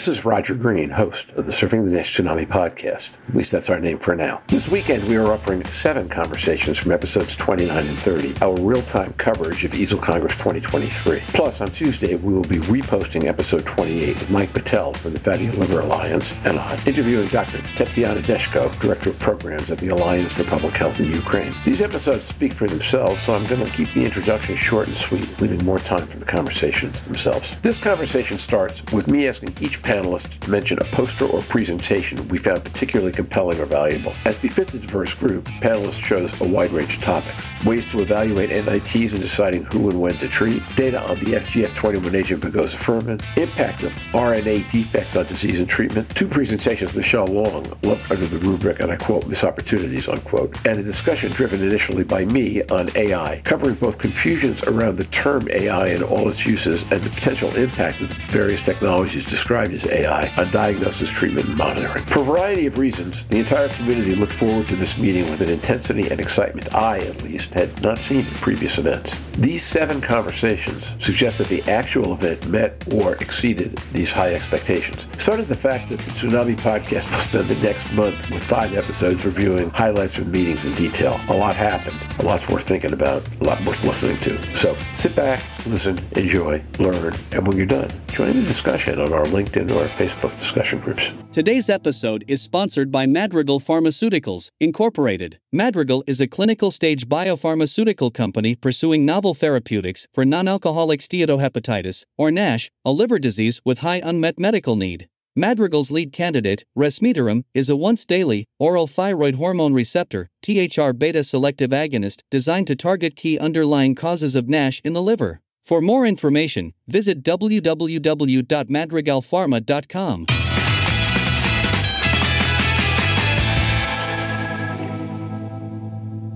This is Roger Green, host of the Surfing the Nash Tsunami podcast. At least that's our name for now. This weekend, we are offering seven conversations from episodes 29 and 30, our real time coverage of EASL Congress 2023. Plus, on Tuesday, we will be reposting episode 28 with Mike Betel from the Fatty Liver Alliance and I, interviewing Dr. Tetiana Deshko, Director of Programs at the Alliance for Public Health in Ukraine. These episodes speak for themselves, so I'm going to keep the introduction short and sweet, leaving more time for the conversations themselves. This conversation starts with me asking each panelist to mention a poster or presentation we found particularly compelling or valuable. As befits a diverse group, panelists chose a wide range of topics. Ways to evaluate NITs in deciding who and when to treat, data on the FGF21 agent pegozafermin, impact of RNA defects on disease and treatment, two presentations Michelle Long lumped under the rubric, and I quote, miss opportunities, unquote, and a discussion driven initially by me on AI, covering both confusions around the term AI and all its uses and the potential impact of the various technologies described as AI on diagnosis, treatment, and monitoring. For a variety of reasons, the entire community looked forward to this meeting with an intensity and excitement I, at least, had not seen in previous events. These seven conversations suggest that the actual event met or exceeded these high expectations. Started the fact that the Tsunami podcast will spend the next month with five episodes reviewing highlights from meetings in detail. A lot happened, a lot's worth thinking about, a lot worth listening to. So sit back, listen, enjoy, learn, and when you're done, join the discussion on our LinkedIn or Facebook discussion groups. Today's episode is sponsored by Madrigal Pharmaceuticals, Incorporated. Madrigal is a clinical stage biopharmaceutical company pursuing novel therapeutics for non alcoholic steatohepatitis, or NASH, a liver disease with high unmet medical need. Madrigal's lead candidate, resmetirom, is a once daily, oral thyroid hormone receptor, THR beta selective agonist designed to target key underlying causes of NASH in the liver. For more information, visit www.madrigalpharma.com.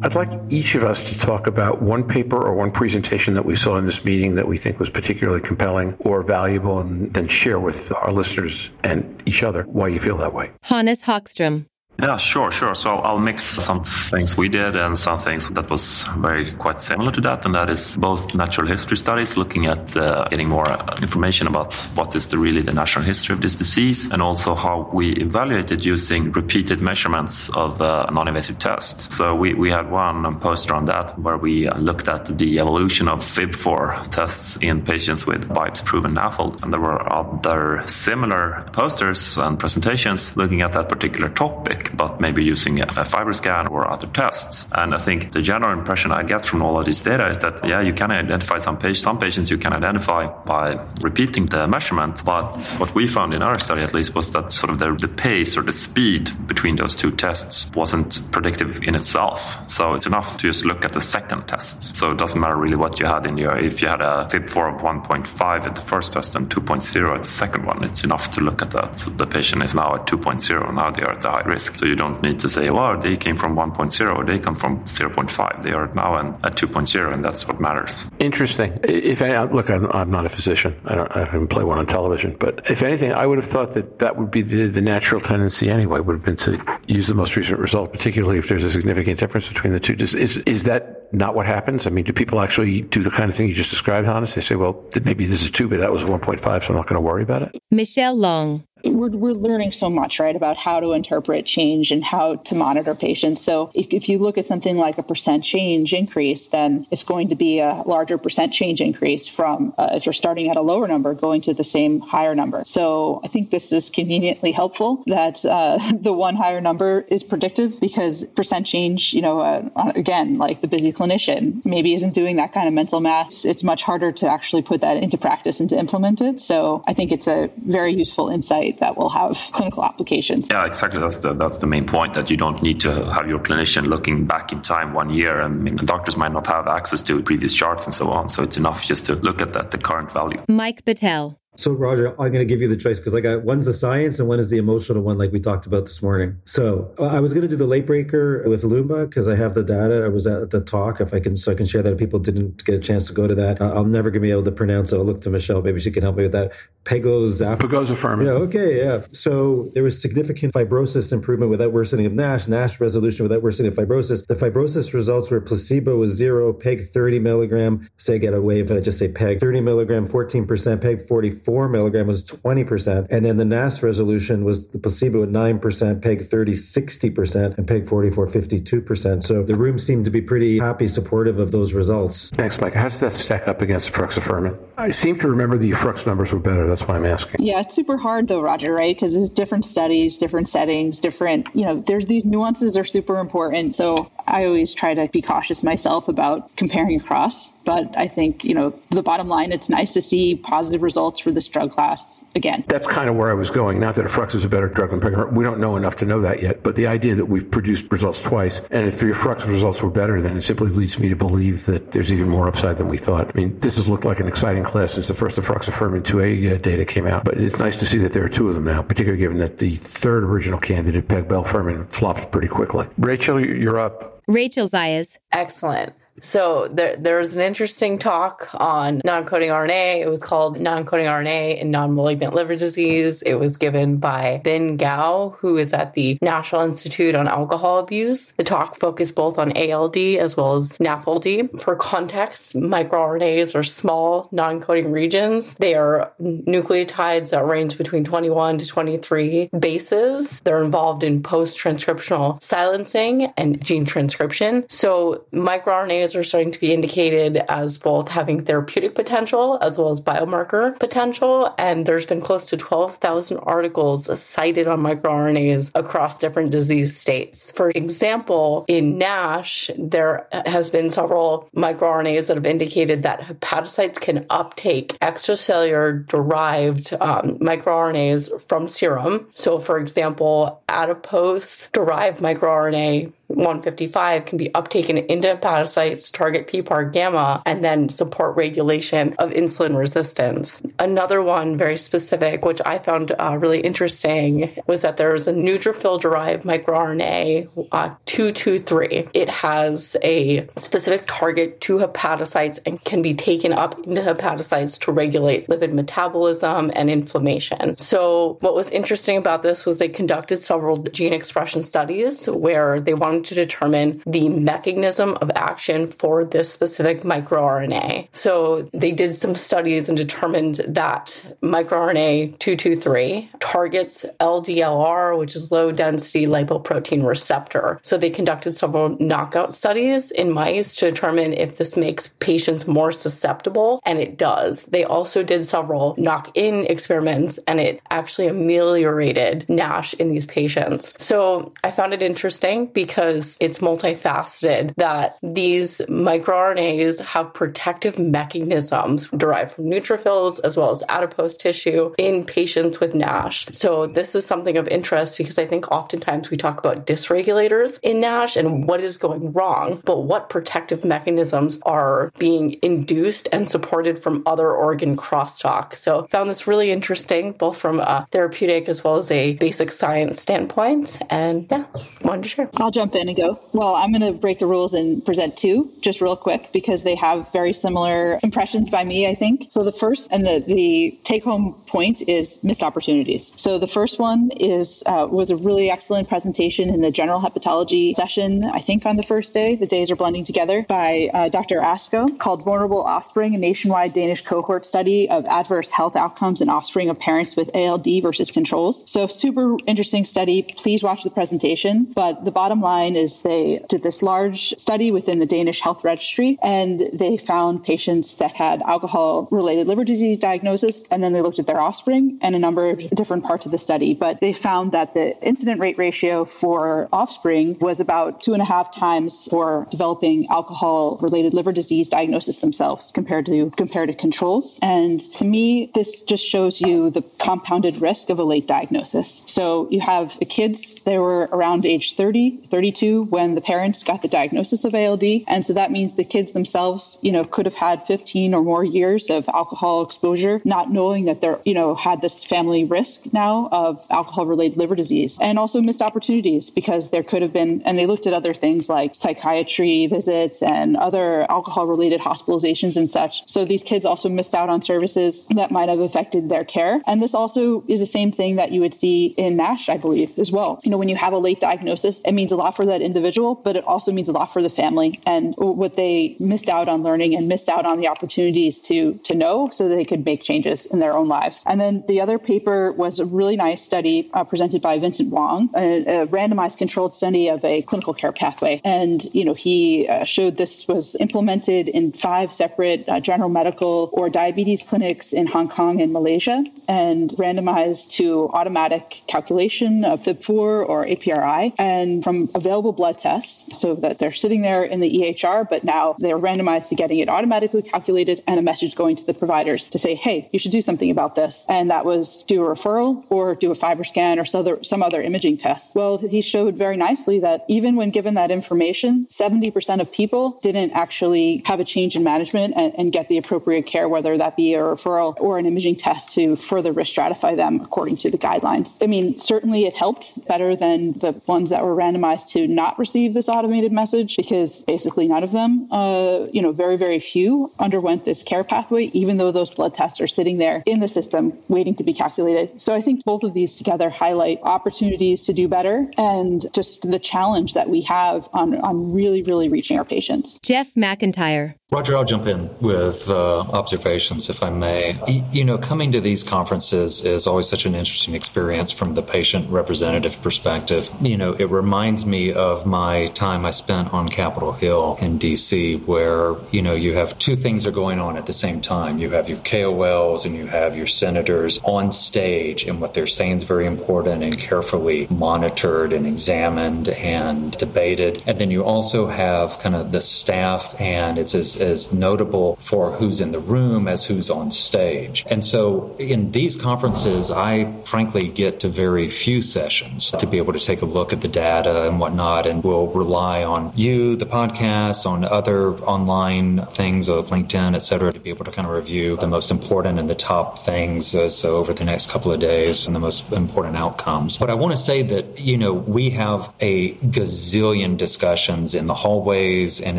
I'd like each of us to talk about one paper or one presentation that we saw in this meeting that we think was particularly compelling or valuable, and then share with our listeners and each other why you feel that way. Hannes Hagström. Yeah, sure, sure. So I'll mix some things we did and some things that was very quite similar to that, and that is both natural history studies, looking at uh, getting more information about what is the really the natural history of this disease, and also how we evaluated using repeated measurements of uh, non-invasive tests. So we, we had one poster on that where we looked at the evolution of FIB4 tests in patients with biopsy-proven NAFLD, and there were other similar posters and presentations looking at that particular topic but maybe using a FibroScan or other tests. And I think the general impression I get from all of this data is that, yeah, you can identify some, patients. some patients you can identify by repeating the measurement. But what we found in our study, at least, was that sort of the, the pace or the speed between those two tests wasn't predictive in itself. So it's enough to just look at the second test. So it doesn't matter really what you had in your, if you had a FIB4 of 1.5 at the first test and 2.0 at the second one, it's enough to look at that. So the patient is now at 2.0, now they are at the high risk. So you don't need to say, well, they came from 1.0 or they come from 0.5. They are now at 2.0, and that's what matters. Interesting. If I, look, I'm, I'm not a physician. I don't, I don't play one on television, but if anything, I would have thought that that would be the, the natural tendency anyway. Would have been to use the most recent result, particularly if there's a significant difference between the two. Is is, is that not what happens? I mean, do people actually do the kind of thing you just described, Hannes? They say, well, maybe this is two, but that was 1.5, so I'm not going to worry about it. Michelle Long we're, we're learning so much, right, about how to interpret change and how to monitor patients. So if, if you look at something like a percent change increase, then it's going to be a larger percent change increase from uh, if you're starting at a lower number going to the same higher number. So I think this is conveniently helpful that uh, the one higher number is predictive because percent change, you know, uh, again, like the busy clinician maybe isn't doing that kind of mental math. It's much harder to actually put that into practice and to implement it. So I think it's a very useful insight that will have clinical applications. Yeah, exactly. That's the that's the main point that you don't need to have your clinician looking back in time one year, and I mean, doctors might not have access to previous charts and so on. So it's enough just to look at that the current value. Mike Betel. So, Roger, I'm going to give you the choice because I got one's the science and one is the emotional one, like we talked about this morning. So, uh, I was going to do the late breaker with Loomba because I have the data. I was at the talk. If I can, so I can share that if people didn't get a chance to go to that, uh, I'll never be able to pronounce it. I'll look to Michelle. Maybe she can help me with that. Pegozafermin. Pegozafermin. Yeah, okay, yeah. So there was significant fibrosis improvement without worsening of NASH, NASH resolution without worsening of fibrosis. The fibrosis results were placebo was zero, PEG 30 milligram, say get away if I just say PEG 30 milligram, 14%, PEG 44 milligram was 20%. And then the NASH resolution was the placebo at 9%, PEG 30, 60%, and PEG 44, 52%. So the room seemed to be pretty happy, supportive of those results. Thanks, Mike. How does that stack up against efruxifermin? I seem to remember the efrux numbers were better. That's why I'm asking. Yeah, it's super hard though, Roger, right? Because it's different studies, different settings, different, you know, there's these nuances are super important. So I always try to be cautious myself about comparing across. But I think, you know, the bottom line, it's nice to see positive results for this drug class again. That's kind of where I was going. Not that Efrux is a better drug than Pegozafermin. We don't know enough to know that yet. But the idea that we've produced results twice, and if the Efrux results were better, then it simply leads me to believe that there's even more upside than we thought. I mean, this has looked like an exciting class since the first efruxifermin 2A uh, data came out. But it's nice to see that there are two of them now, particularly given that the third original candidate, pegbelfermin, flopped pretty quickly. Rachel, you're up. Rachel Zayas. Excellent. So there, there was an interesting talk on non-coding RNA. It was called non-coding RNA in non-malignant liver disease. It was given by Bin Gao, who is at the National Institute on Alcohol Abuse. The talk focused both on ALD as well as NAFLD. For context, microRNAs are small non-coding regions. They are nucleotides that range between 21 to 23 bases. They're involved in post-transcriptional silencing and gene transcription. So microRNAs are starting to be indicated as both having therapeutic potential as well as biomarker potential. And there's been close to 12,000 articles cited on microRNAs across different disease states. For example, in NASH, there has been several microRNAs that have indicated that hepatocytes can uptake extracellular derived um, microRNAs from serum. So, for example, adipose derived microRNA 155 can be uptaken into hepatocytes, target PPAR gamma, and then support regulation of insulin resistance. Another one, very specific, which I found uh, really interesting, was that there was a neutrophil derived microRNA uh, 223. It has a specific target to hepatocytes and can be taken up into hepatocytes to regulate lipid metabolism and inflammation. So, what was interesting about this was they conducted several gene expression studies where they wanted to determine the mechanism of action for this specific microRNA. So they did some studies and determined that microRNA 223 targets LDLR, which is low density lipoprotein receptor. So they conducted several knockout studies in mice to determine if this makes patients more susceptible, and it does. They also did several knock in experiments, and it actually ameliorated NASH in these patients. So I found it interesting because because it's multifaceted that these microRNAs have protective mechanisms derived from neutrophils as well as adipose tissue in patients with NASH. So this is something of interest because I think oftentimes we talk about dysregulators in NASH and what is going wrong, but what protective mechanisms are being induced and supported from other organ crosstalk. So found this really interesting, both from a therapeutic as well as a basic science standpoint. And yeah, wanted to share. I'll jump in and go. Well, I'm going to break the rules and present two just real quick because they have very similar impressions by me, I think. So the first and the, the take home point is missed opportunities. So the first one is uh, was a really excellent presentation in the general hepatology session, I think on the first day. The days are blending together by uh, Dr. Asko called Vulnerable Offspring, a nationwide Danish cohort study of adverse health outcomes in offspring of parents with ALD versus controls. So super interesting study. Please watch the presentation. But the bottom line is they did this large study within the Danish Health Registry, and they found patients that had alcohol related liver disease diagnosis, and then they looked at their offspring and a number of different parts of the study. But they found that the incident rate ratio for offspring was about two and a half times for developing alcohol related liver disease diagnosis themselves compared to compared to controls. And to me, this just shows you the compounded risk of a late diagnosis. So you have the kids, they were around age 30, 32 when the parents got the diagnosis of ALD, and so that means the kids themselves, you know, could have had 15 or more years of alcohol exposure, not knowing that they're, you know, had this family risk now of alcohol related liver disease and also missed opportunities because there could have been, and they looked at other things like psychiatry visits and other alcohol related hospitalizations and such. So these kids also missed out on services that might have affected their care. And this also is the same thing that you would see in NASH, I believe, as well. You know, when you have a late diagnosis, it means a lot for that individual, but it also means a lot for the family and what they missed out on learning and missed out on the opportunities to to know so they could make changes in their own lives. And then the other paper was a really nice study uh, presented by Vincent Wong, a, a, randomized controlled study of a clinical care pathway. And, you know, he uh, showed this was implemented in five separate uh, general medical or diabetes clinics in Hong Kong and Malaysia and randomized to automatic calculation of FIB4 or APRI and from available blood tests so that they're sitting there in the EHR, but now they're randomized to getting it automatically calculated and a message going to the providers to say, hey, you should do something about this. And that was do a referral or do a FibroScan or some other, imaging test. Well, he showed very nicely that even when given that information, 70% of people didn't actually have a change in management and, and get the appropriate care, whether that be a referral or an imaging test to further risk stratify them according to the guidelines. I mean, certainly it helped better than the ones that were randomized to not receive this automated message because basically none of them, uh, you know, very, very few underwent this care pathway, even though those blood tests are sitting there in the system waiting to be calculated. So I think both of these together highlight opportunities to do better and just the challenge that we have on, on really, really reaching our patients. Jeff McIntyre. Roger, I'll jump in with uh, observations if I may. You know, coming to these conferences is always such an interesting experience from the patient representative perspective. You know, it reminds me of my time I spent on Capitol Hill in DC, where, you know, you have two things are going on at the same time. You have your KOLs and you have your senators on stage, and what they're saying is very important and carefully monitored and examined and debated. And then you also have kind of the staff, and it's as as notable for who's in the room as who's on stage. And so in these conferences, I frankly get to very few sessions to be able to take a look at the data and whatnot, and we'll rely on you, the podcast, on other online things of LinkedIn, et cetera, to be able to kind of review the most important and the top things uh, so over the next couple of days and the most important outcomes. But I want to say that, you know, we have a gazillion discussions in the hallways and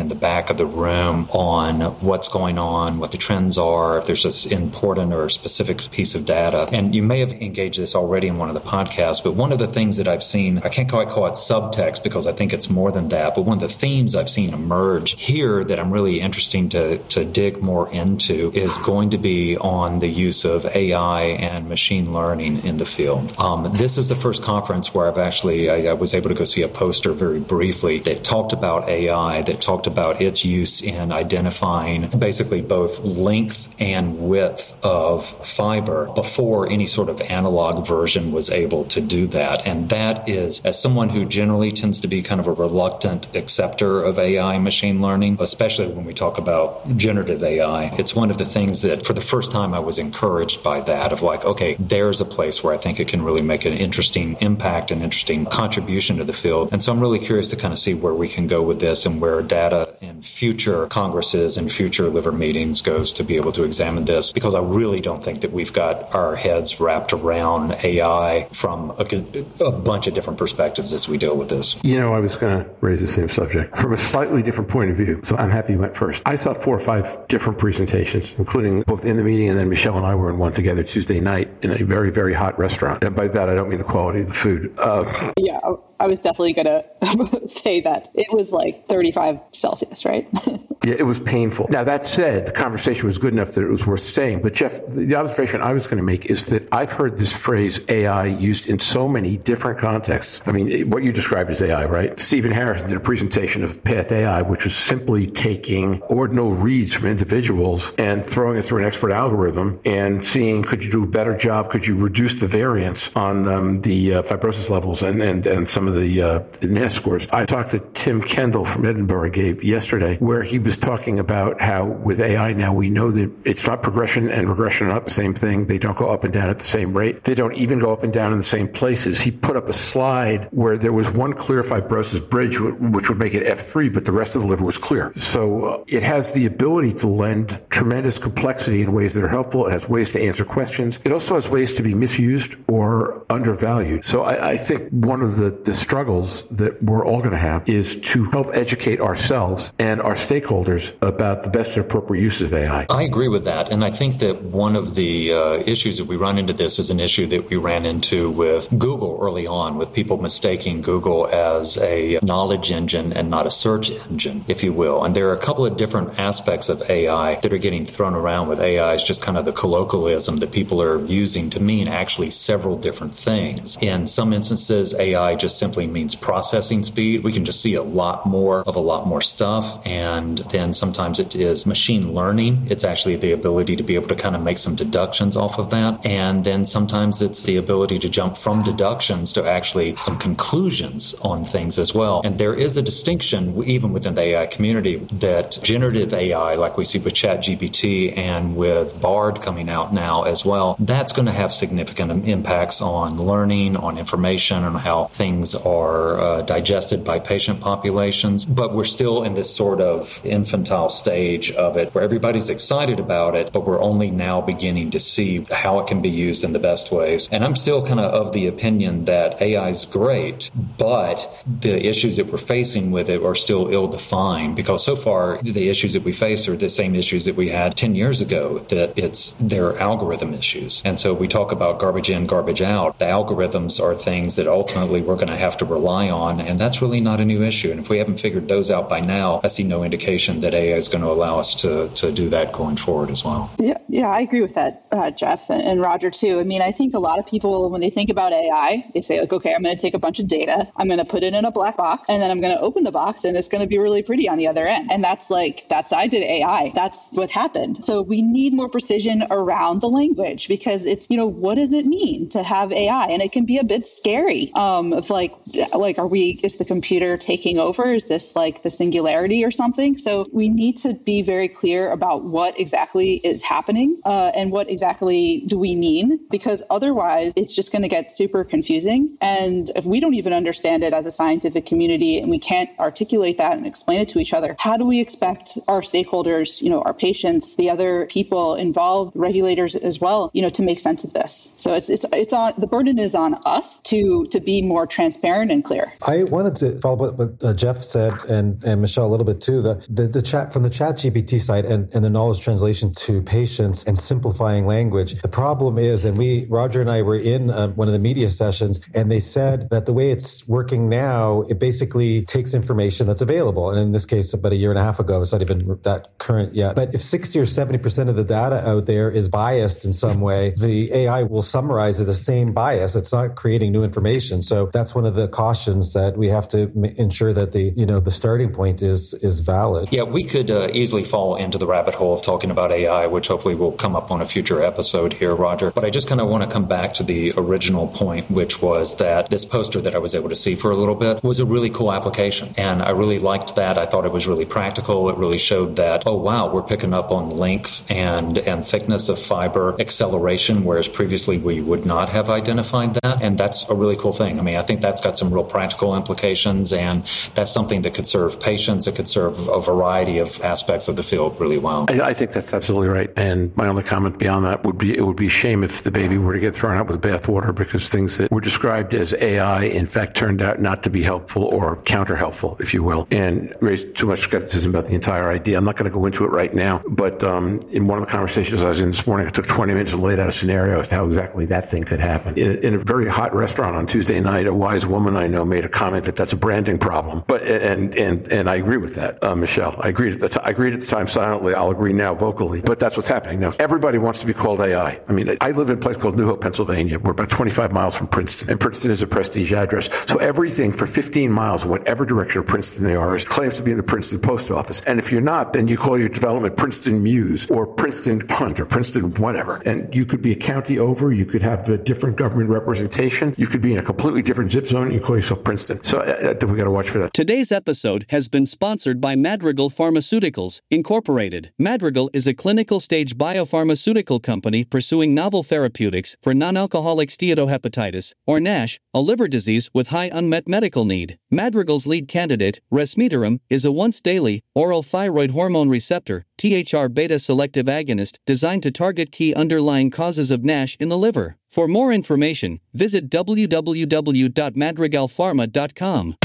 in the back of the room on on what's going on, what the trends are, if there's an important or specific piece of data. And you may have engaged this already in one of the podcasts, but one of the things that I've seen, I can't quite call it subtext because I think it's more than that, but one of the themes I've seen emerge here that I'm really interesting to, to dig more into is going to be on the use of AI and machine learning in the field. Um, this is the first conference where I've actually, I, I was able to go see a poster very briefly that talked about AI, that talked about its use in identifying identifying basically both length and width of fiber before any sort of analog version was able to do that. And that is, as someone who generally tends to be kind of a reluctant acceptor of AI machine learning, especially when we talk about generative AI, it's one of the things that for the first time I was encouraged by that of like, okay, there's a place where I think it can really make an interesting impact and interesting contribution to the field. And so I'm really curious to kind of see where we can go with this and where data future congresses and future liver meetings goes to be able to examine this because I really don't think that we've got our heads wrapped around AI from a, a bunch of different perspectives as we deal with this. You know, I was going to raise the same subject from a slightly different point of view. So I'm happy you went first. I saw four or five different presentations, including both in the meeting and then Michelle and I were in one together Tuesday night in a very, very hot restaurant. And by that, I don't mean the quality of the food. Uh, yeah, I was definitely going to say that it was like 35 Celsius, right? yeah, it was painful. Now, that said, the conversation was good enough that it was worth staying. But, Jeff, the observation I was going to make is that I've heard this phrase AI used in so many different contexts. I mean, what you described as AI, right? Stephen Harrison did a presentation of Path AI, which was simply taking ordinal reads from individuals and throwing it through an expert algorithm and seeing could you do a better job? Could you reduce the variance on um, the uh, fibrosis levels and, and, and some of the, uh, NAS scores. I talked to Tim Kendall from Edinburgh Gave yesterday, where he was was talking about how with AI now we know that it's not progression and regression are not the same thing. They don't go up and down at the same rate. They don't even go up and down in the same places. He put up a slide where there was one clear fibrosis bridge, which would make it F3, but the rest of the liver was clear. So uh, it has the ability to lend tremendous complexity in ways that are helpful. It has ways to answer questions. It also has ways to be misused or undervalued. So I, I think one of the, the struggles that we're all going to have is to help educate ourselves and our stakeholders about the best and appropriate use of AI. I agree with that. And I think that one of the uh, issues that we run into this is an issue that we ran into with Google early on, with people mistaking Google as a knowledge engine and not a search engine, if you will. And there are a couple of different aspects of AI that are getting thrown around with AI is just kind of the colloquialism that people are using to mean actually several different things. In some instances, AI just simply means processing speed. We can just see a lot more of a lot more stuff. And then sometimes it is machine learning. It's actually the ability to be able to kind of make some deductions off of that. And then sometimes it's the ability to jump from deductions to actually some conclusions on things as well. And there is a distinction, even within the AI community, that generative AI, like we see with ChatGPT and with Bard coming out now as well, that's going to have significant impacts on learning, on information, on how things are uh, digested by patient populations. But we're still in this sort of infantile stage of it where everybody's excited about it, but we're only now beginning to see how it can be used in the best ways. And I'm still kind of of the opinion that AI is great, but the issues that we're facing with it are still ill defined because so far the issues that we face are the same issues that we had 10 years ago, that it's their algorithm issues. And so we talk about garbage in, garbage out. The algorithms are things that ultimately we're going to have to rely on, and that's really not a new issue. And if we haven't figured those out by now, I see no indication that AI is going to allow us to, to do that going forward as well. Yeah, yeah, I agree with that, uh, Jeff and, and Roger too. I mean, I think a lot of people, when they think about AI, they say like, okay, I'm going to take a bunch of data, I'm going to put it in a black box, and then I'm going to open the box, and it's going to be really pretty on the other end. And that's like that's I did AI. That's what happened. So we need more precision around the language because it's you know what does it mean to have AI, and it can be a bit scary. Um, of like like are we is the computer taking over? Is this like the singularity or something? So we need to be very clear about what exactly is happening uh, and what exactly do we mean because otherwise it's just going to get super confusing. And if we don't even understand it as a scientific community and we can't articulate that and explain it to each other, how do we expect our stakeholders, you know, our patients, the other people involved, regulators as well, you know, to make sense of this? So it's it's it's on the burden is on us to to be more transparent and clear. I wanted to follow up what uh, Jeff said and and Michelle a little bit too. The the, the chat from the Chat GPT side and, and the knowledge translation to patients and simplifying language. The problem is, and we Roger and I were in uh, one of the media sessions, and they said that the way it's working now, it basically takes information that's available. And in this case, about a year and a half ago, it's not even that current yet. But if 60 or 70% of the data out there is biased in some way, the AI will summarize the same bias. It's not creating new information. So that's one of the cautions that we have to ensure that the, you know, the starting point is, is valid. Yeah, we could uh, easily fall into the rabbit hole of talking about AI, which hopefully will come up on a future episode here, Roger. But I just kind of want to come back to the original point, which was that this poster that I was able to see for a little bit was a really cool application. And I really liked that. I thought it was really practical. It really showed that, oh, wow, we're picking up on length and, and thickness of fiber acceleration, whereas previously we would not have identified that. And that's a really cool thing. I mean, I think that's got some real practical implications, and that's something that could serve patients. It could serve a variety of aspects of the field really well. I, I think that's absolutely right. And my only comment beyond that would be it would be a shame if the baby were to get thrown out with bathwater because things that were described as AI, in fact, turned out not to be helpful or counter helpful, if you will, and raised too much skepticism about the entire idea. I'm not going to go into it right now, but um, in one of the conversations I was in this morning, it took 20 minutes to lay out a scenario to how exactly that thing could happen. In, in a very hot restaurant on Tuesday night, a wise woman I know made a comment that that's a branding problem. But and and and I agree with that, uh, Michelle. I agreed at the t- I agreed at the time silently. I'll agree now vocally. But that's what's happening now. Everybody wants to be called AI. I mean, I live in a place called New Hope, Pennsylvania. We're about 25 miles from Princeton, and Princeton is a prestige address. So everything for 15 miles in whatever direction of Princeton they are is claims to be in the Princeton post office. And if you're not, then you call your development Princeton Muse or Princeton Punt or Princeton whatever. And you could be a county over. You could have a different government representation. You could be in a completely different zip zone. You call yourself Princeton. So uh, uh we got to watch for that. Today's episode has been sponsored by Madrigal Madrigal Pharmaceuticals, Incorporated. Madrigal is a clinical stage biopharmaceutical company pursuing novel therapeutics for non alcoholic steatohepatitis, or NASH, a liver disease with high unmet medical need. Madrigal's lead candidate, resmetirom, is a once daily, oral thyroid hormone receptor, THR beta selective agonist designed to target key underlying causes of NASH in the liver. For more information, visit www.madrigalpharma.com.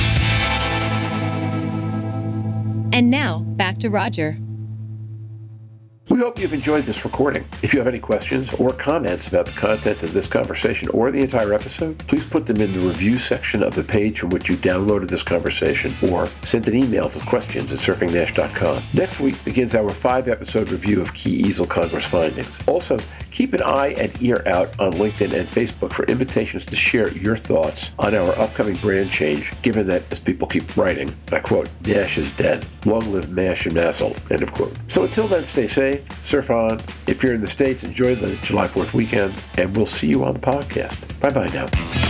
And now, back to Roger. We hope you've enjoyed this recording. If you have any questions or comments about the content of this conversation or the entire episode, please put them in the review section of the page from which you downloaded this conversation or send an email to questions at surfingnash.com. Next week begins our five episode review of key EASL Congress findings. Also, keep an eye and ear out on LinkedIn and Facebook for invitations to share your thoughts on our upcoming brand change, given that, as people keep writing, I quote, NASH is dead. Long live MASH and NASL, end of quote. So until then, stay safe surf on. If you're in the States, enjoy the July 4th weekend, and we'll see you on the podcast. Bye bye now.